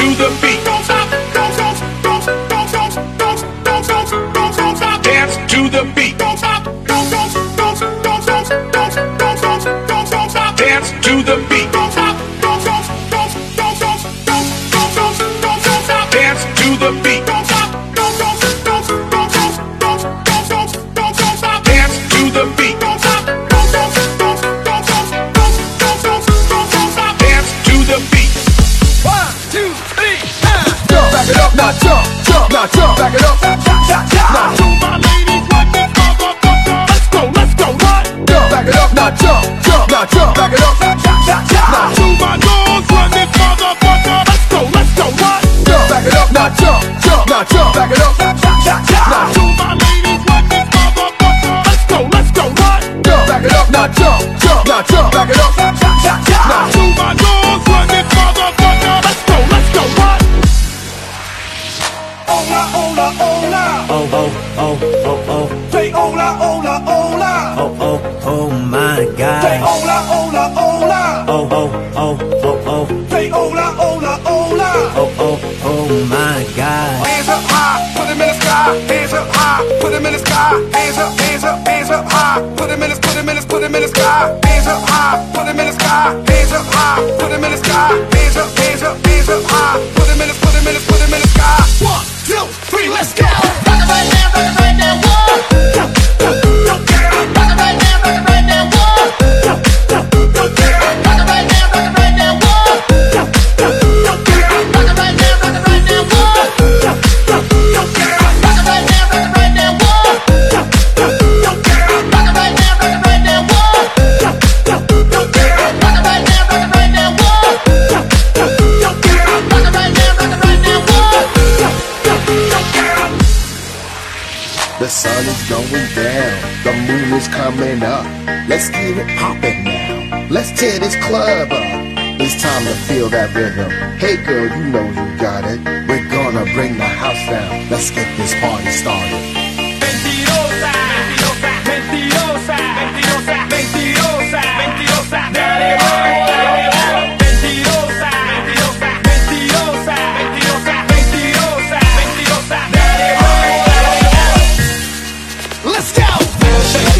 to the beat. Tear this club up. It's time to feel that rhythm. Hey girl, you know you got it. We're gonna bring the house down. Let's get this party started.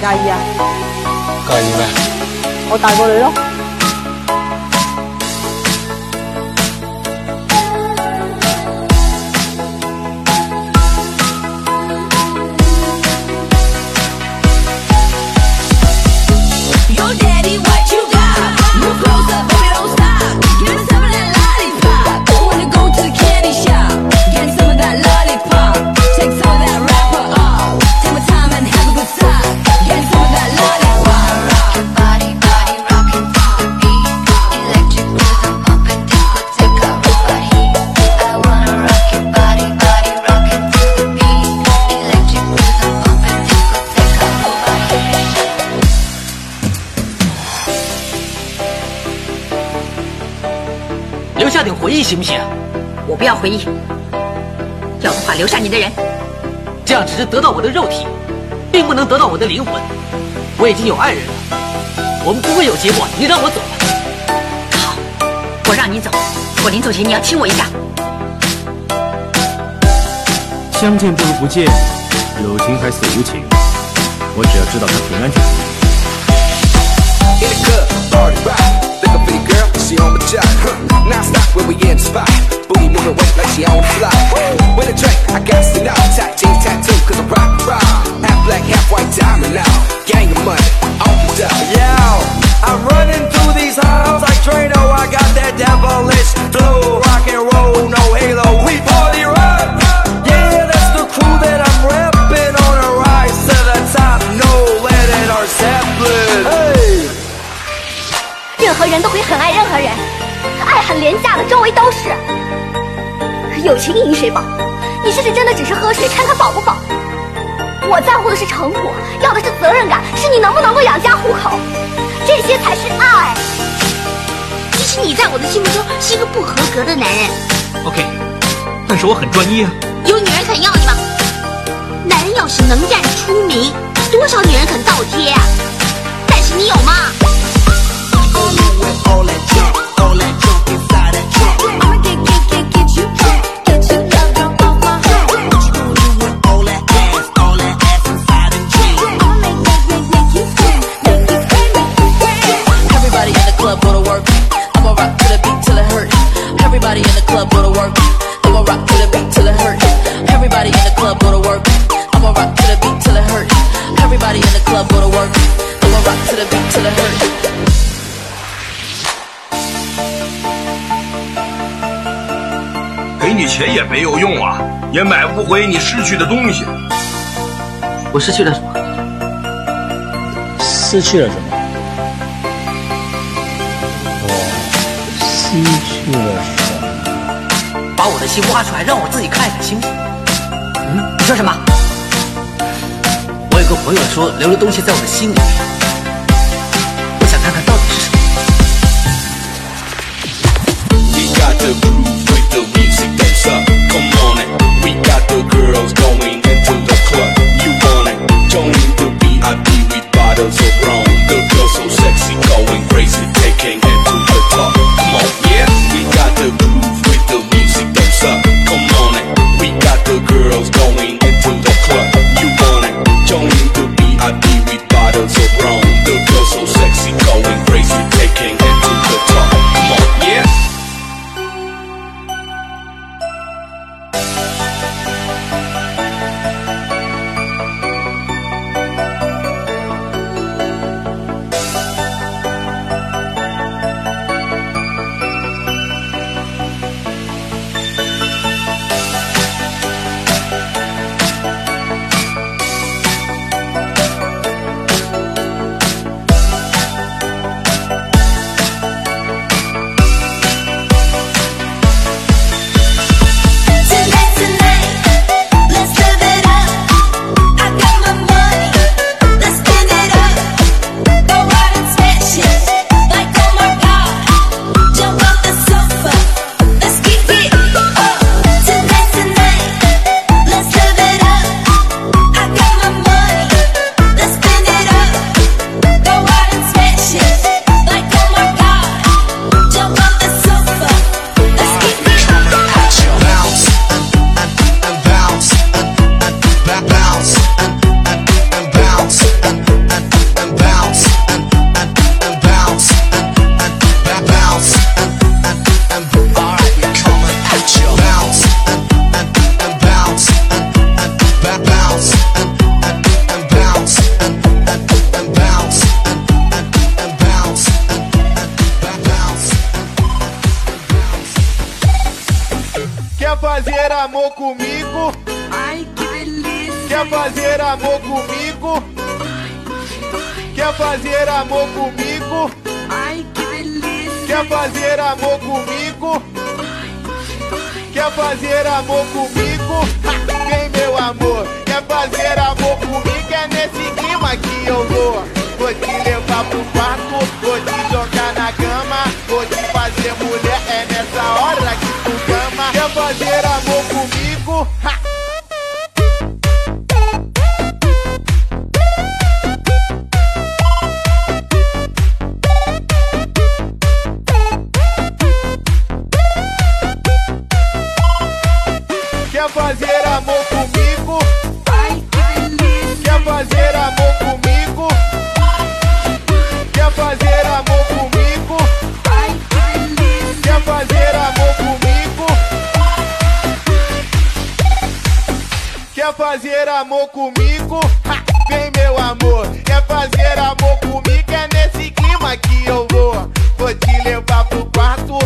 唔介意啊？介意咩？我大过你咯。行不行？我不要回忆，要的话留下你的人。这样只是得到我的肉体，并不能得到我的灵魂。我已经有爱人了，我们不会有结果。你让我走吧。好，我让你走。我临走前你要亲我一下。相见不如不见，有情还似无情。我只要知道他平安就行。She on my job. Huh. Now stop when we in the spot. Booty moving weight like she on the fly. With a drink, I got to know. Tight jeans tattoo, cause I'm rock, rock. Half black, half white diamond now. Gang of money, off the top. Yeah, I'm running through these halls like Drano. I got that devilish flow, rock and roll, no halo. We party rock. Yeah, that's the crew that I'm repping on a rise to the top. No lead in our Zeppelin. Hey. 任何人都可以很爱任何人，爱很廉价的，周围都是。友情饮水饱，你是不是真的只是喝水，看它饱不饱？我在乎的是成果，要的是责任感，是你能不能够养家糊口，这些才是爱。其实你在我的心目中是一个不合格的男人，OK，但是我很专一啊。有女人肯要你吗？男人要是能干出名，多少女人肯倒贴啊？但是你有吗？Everybody in the club go to work. I'ma rock to the beat till it hurt. Everybody in the club go to work. I'ma rock to the hurt. Everybody in the club will work. I'm gonna rock to the beat till it. Everybody in the club go to work. I'ma rock to the beat till it. 你钱也没有用啊，也买不回你失去的东西。我失去了什么？失去了什么？我失去了什么？把我的心挖出来，让我自己看一看，行不行？嗯，你说什么？我有个朋友说留了东西在我的心里面，fazer amor comigo? Ai, que delícia. Quer fazer amor comigo? Quer fazer amor comigo? Ai, que delícia. Quer fazer amor comigo? Quer fazer amor comigo? Ha, vem meu amor, quer fazer amor comigo? É nesse clima que eu vou. Vou te levar pro quarto.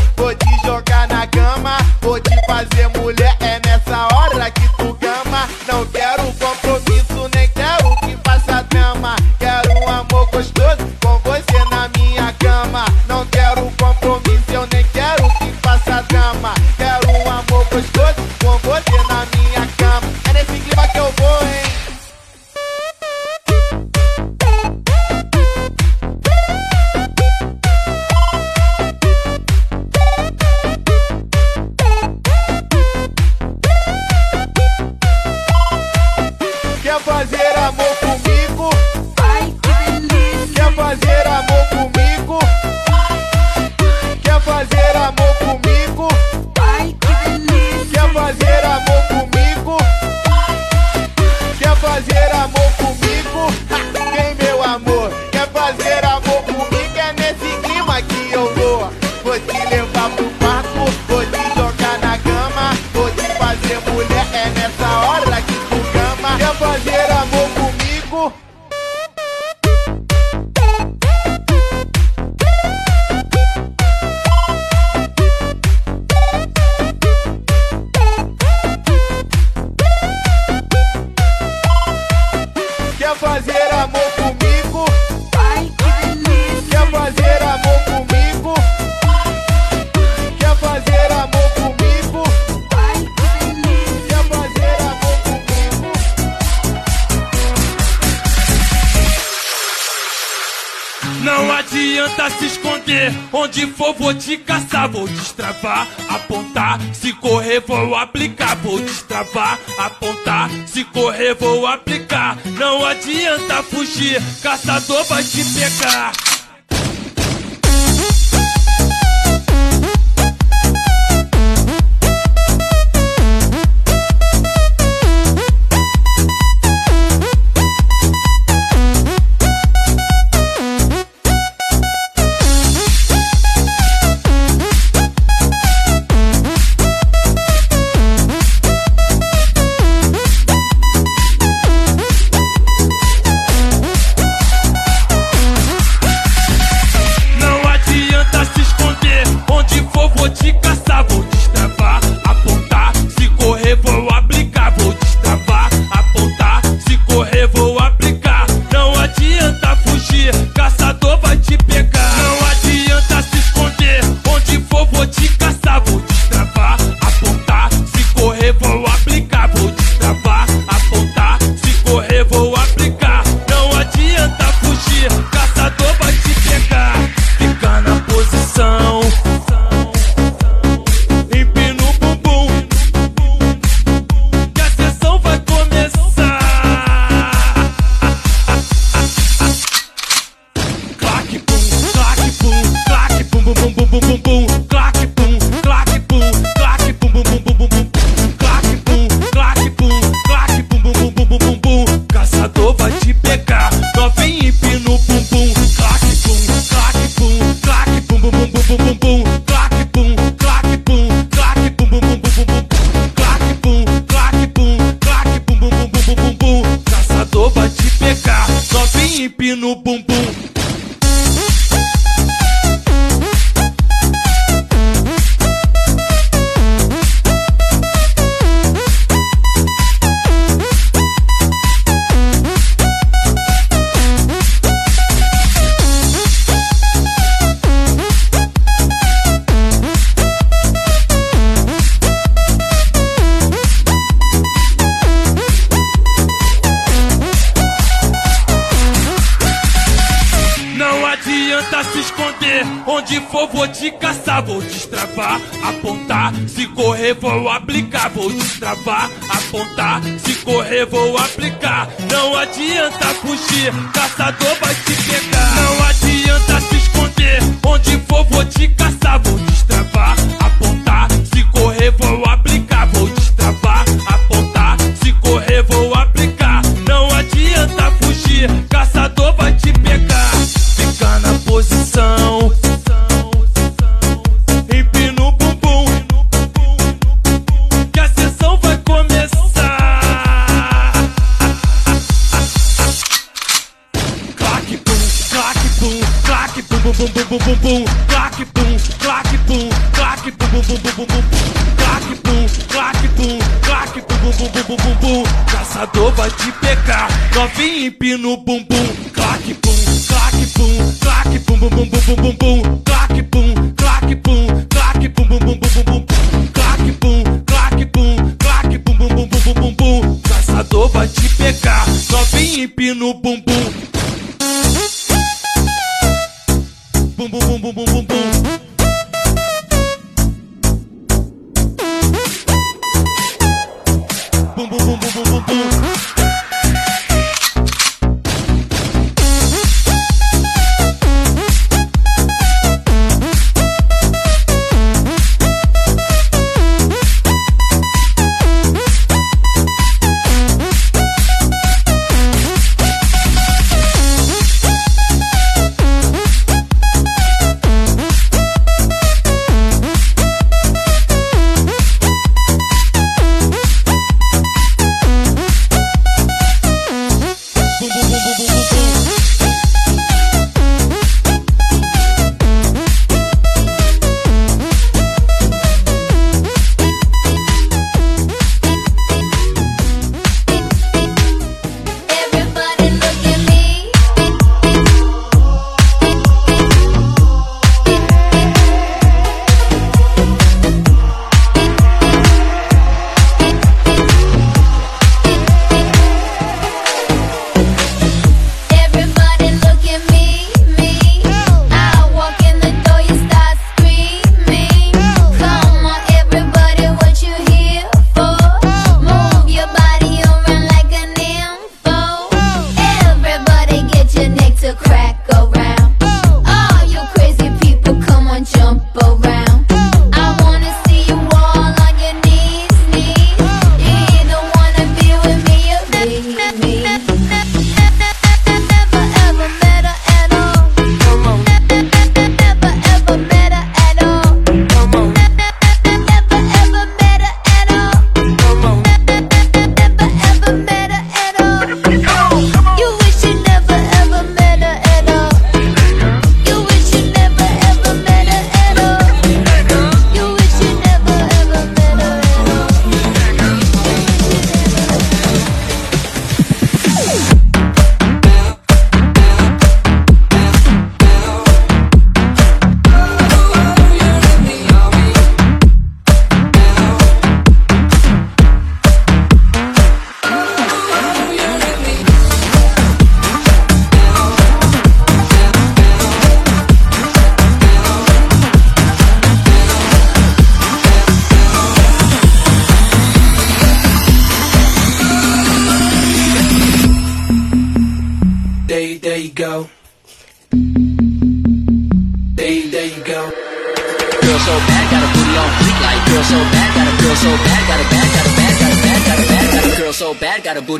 Onde for, vou te caçar, vou destravar, apontar. Se correr, vou aplicar. Vou destravar, apontar. Se correr, vou aplicar. Não adianta fugir, caçador vai te pegar.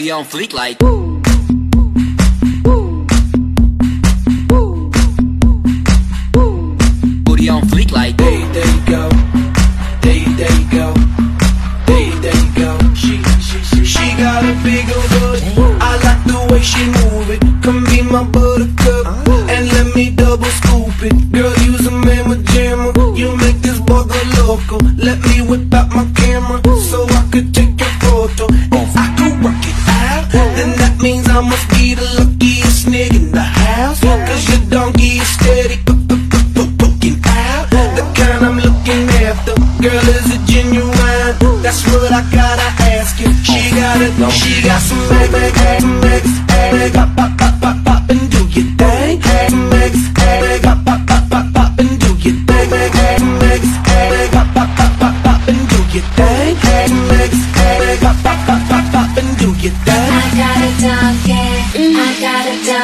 be on fleek like. Woo.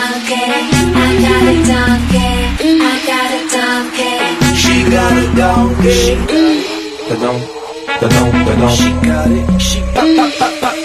donkey, I got a donkey, I got a donkey. She got a donkey. Da-dum, da-dum, da-dum. She got it, she pop, pop, pop, pop.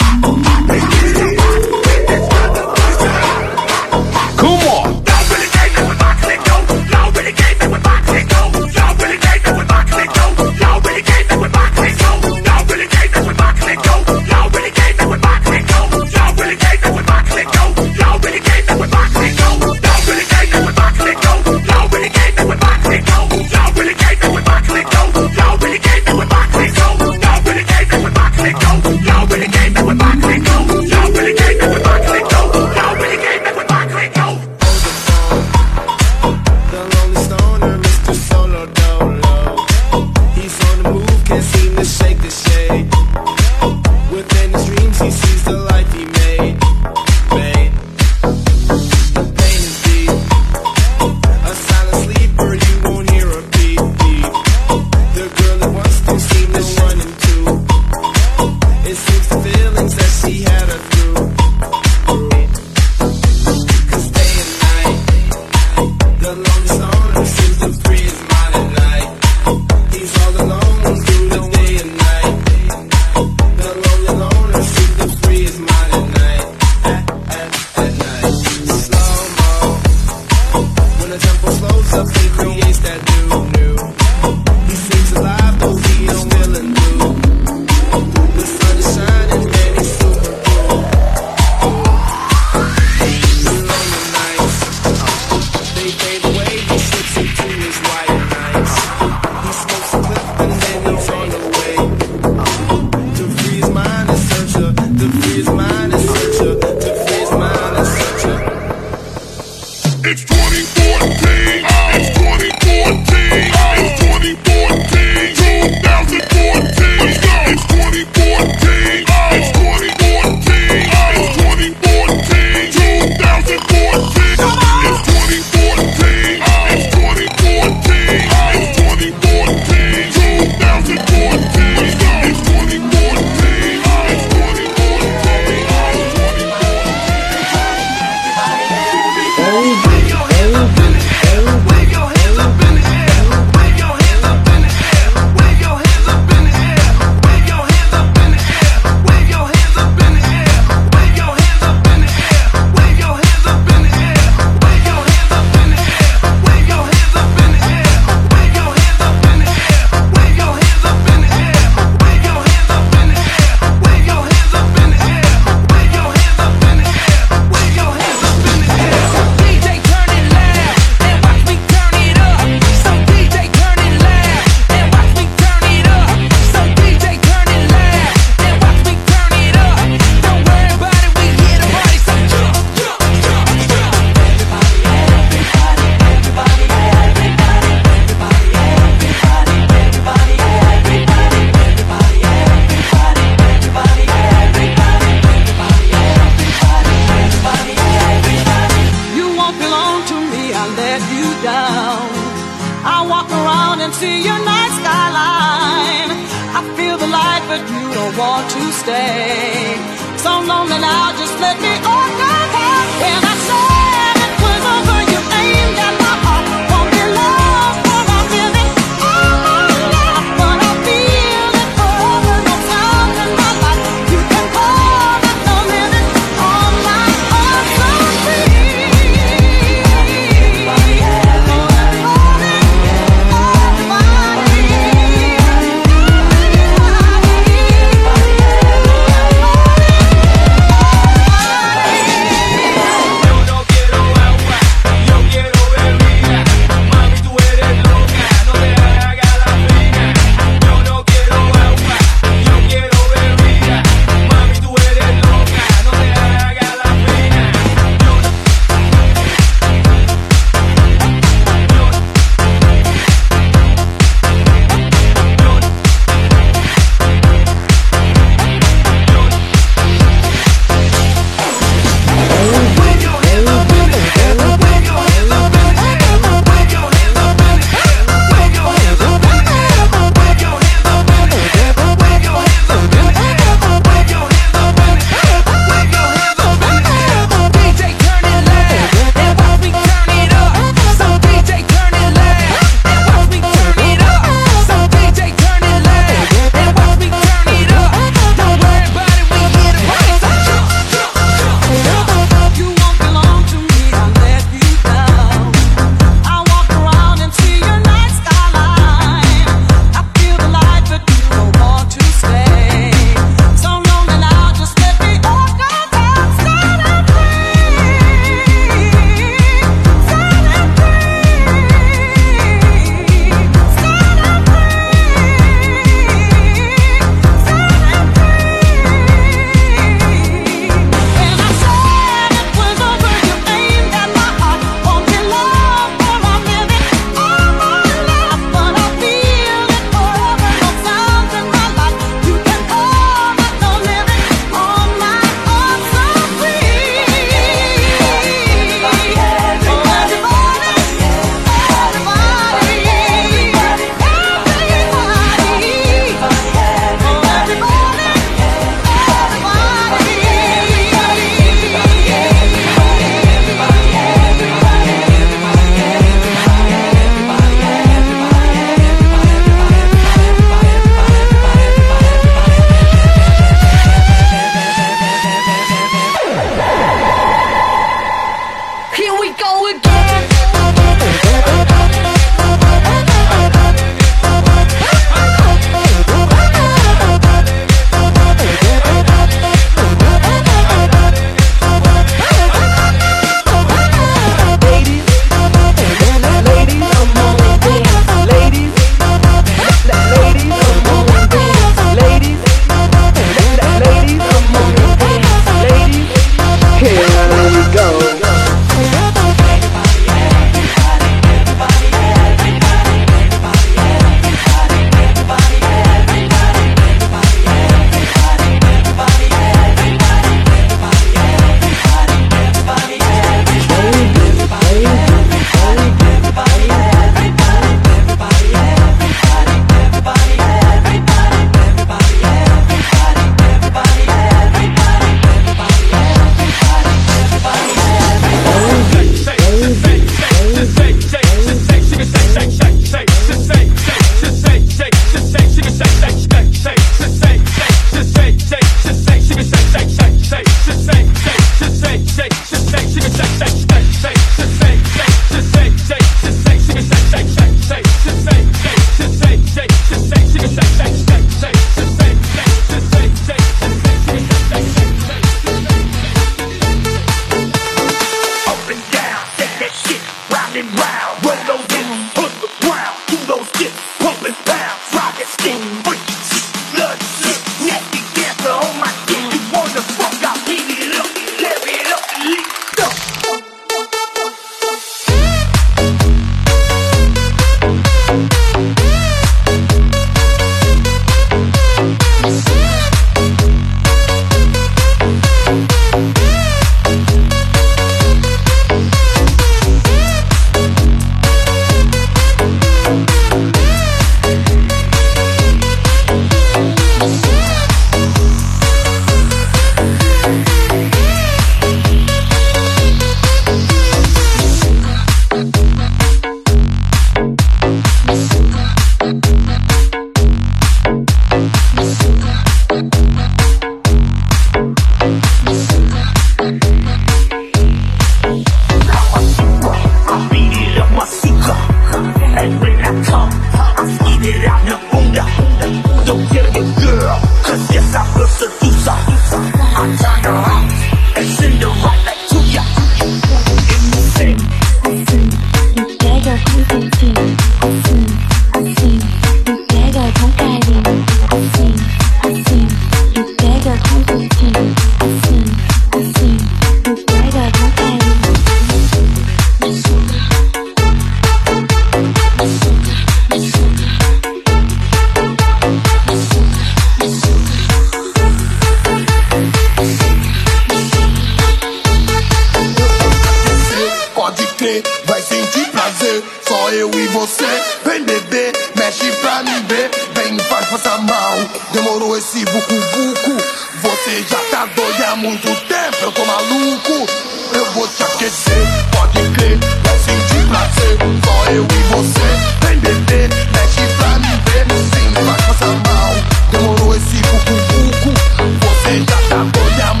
Vai sentir prazer. Só eu e você. Vem beber, mexe pra mim ver. Vem, faz passar mal. Demorou esse buco-buco. Você já tá doido há muito tempo. Eu tô maluco. Eu vou te aquecer. Pode crer, vai sentir prazer. Só eu e você. Vem beber, mexe pra mim ver. Sim, faz passar mal. Demorou esse buco-buco. Você já tá doido há muito tempo.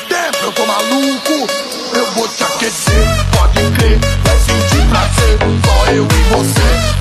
Tempo. Eu tô maluco. Eu vou te aquecer, pode crer, vai sentir prazer. Só eu e você.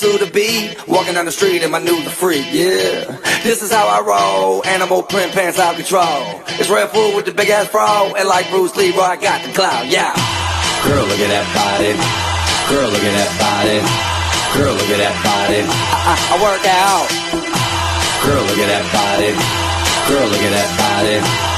To the beat, walking down the street in my new the freak, yeah. This is how I roll, animal print pants out control. It's Red Food with the big ass fro, and like Bruce Lee, I got the clout, yeah. Girl, look at that body. Girl, look at that body. Girl, look at that body. I, I, I work out. Girl, look at that body. Girl, look at that body.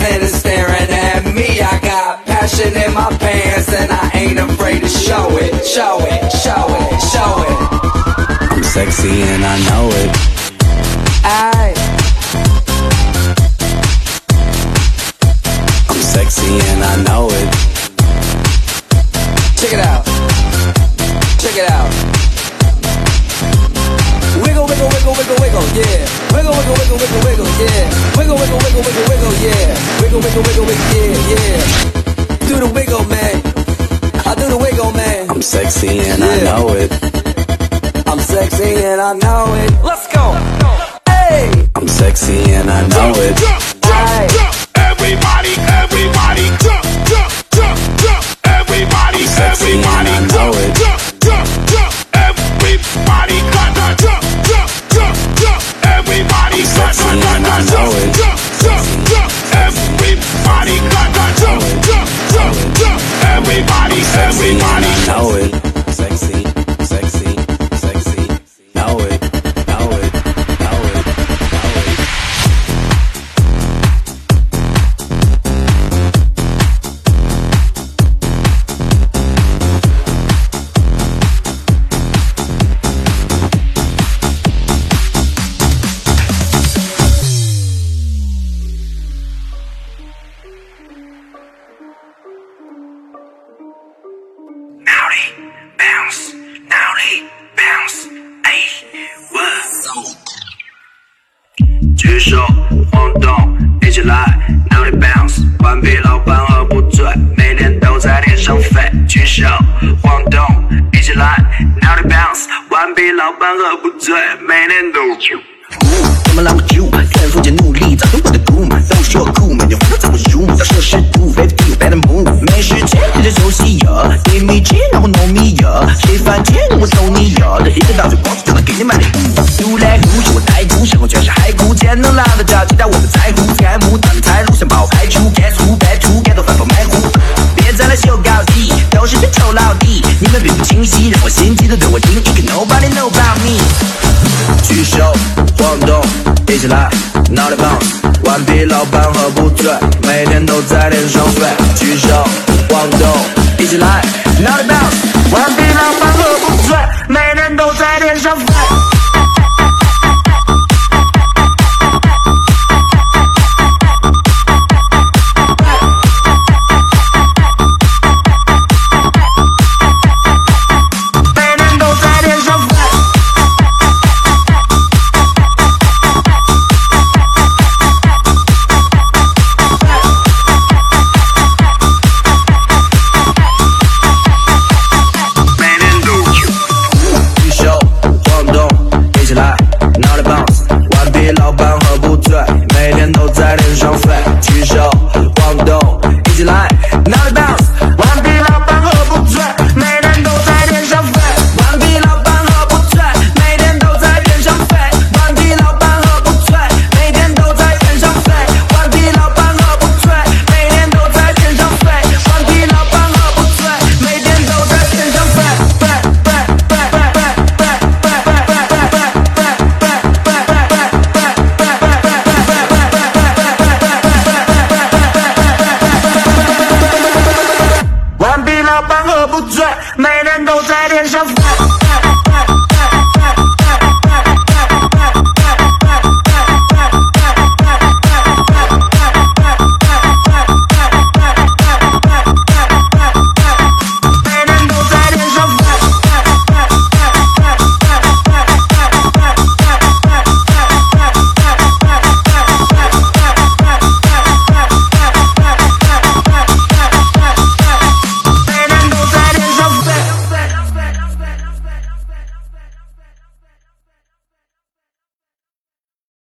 and is staring at me. I got passion in my pants and I ain't afraid to show it. Show it, show it, show it. I'm sexy and I know it. Aye. I'm sexy and I know it. Check it out. Check it out. Wiggle, wiggle, wiggle, wiggle, yeah. Wiggle, wiggle, wiggle, wiggle, wiggle, yeah. Wiggle, wiggle, wiggle, wiggle, wiggle, yeah. Wiggle, wiggle, wiggle, wiggle, yeah, yeah. Do the wiggle, man. I do the wiggle, man. I'm sexy and I know it. I'm sexy and I know it. Let's go. Hey. I'm sexy and I know it. Hey. Everybody, everybody, jump, jump, jump, jump. Everybody, Sexy and everybody, I know jump, it. jump, jump, jump. Everybody, Everybody, know it. Bangga.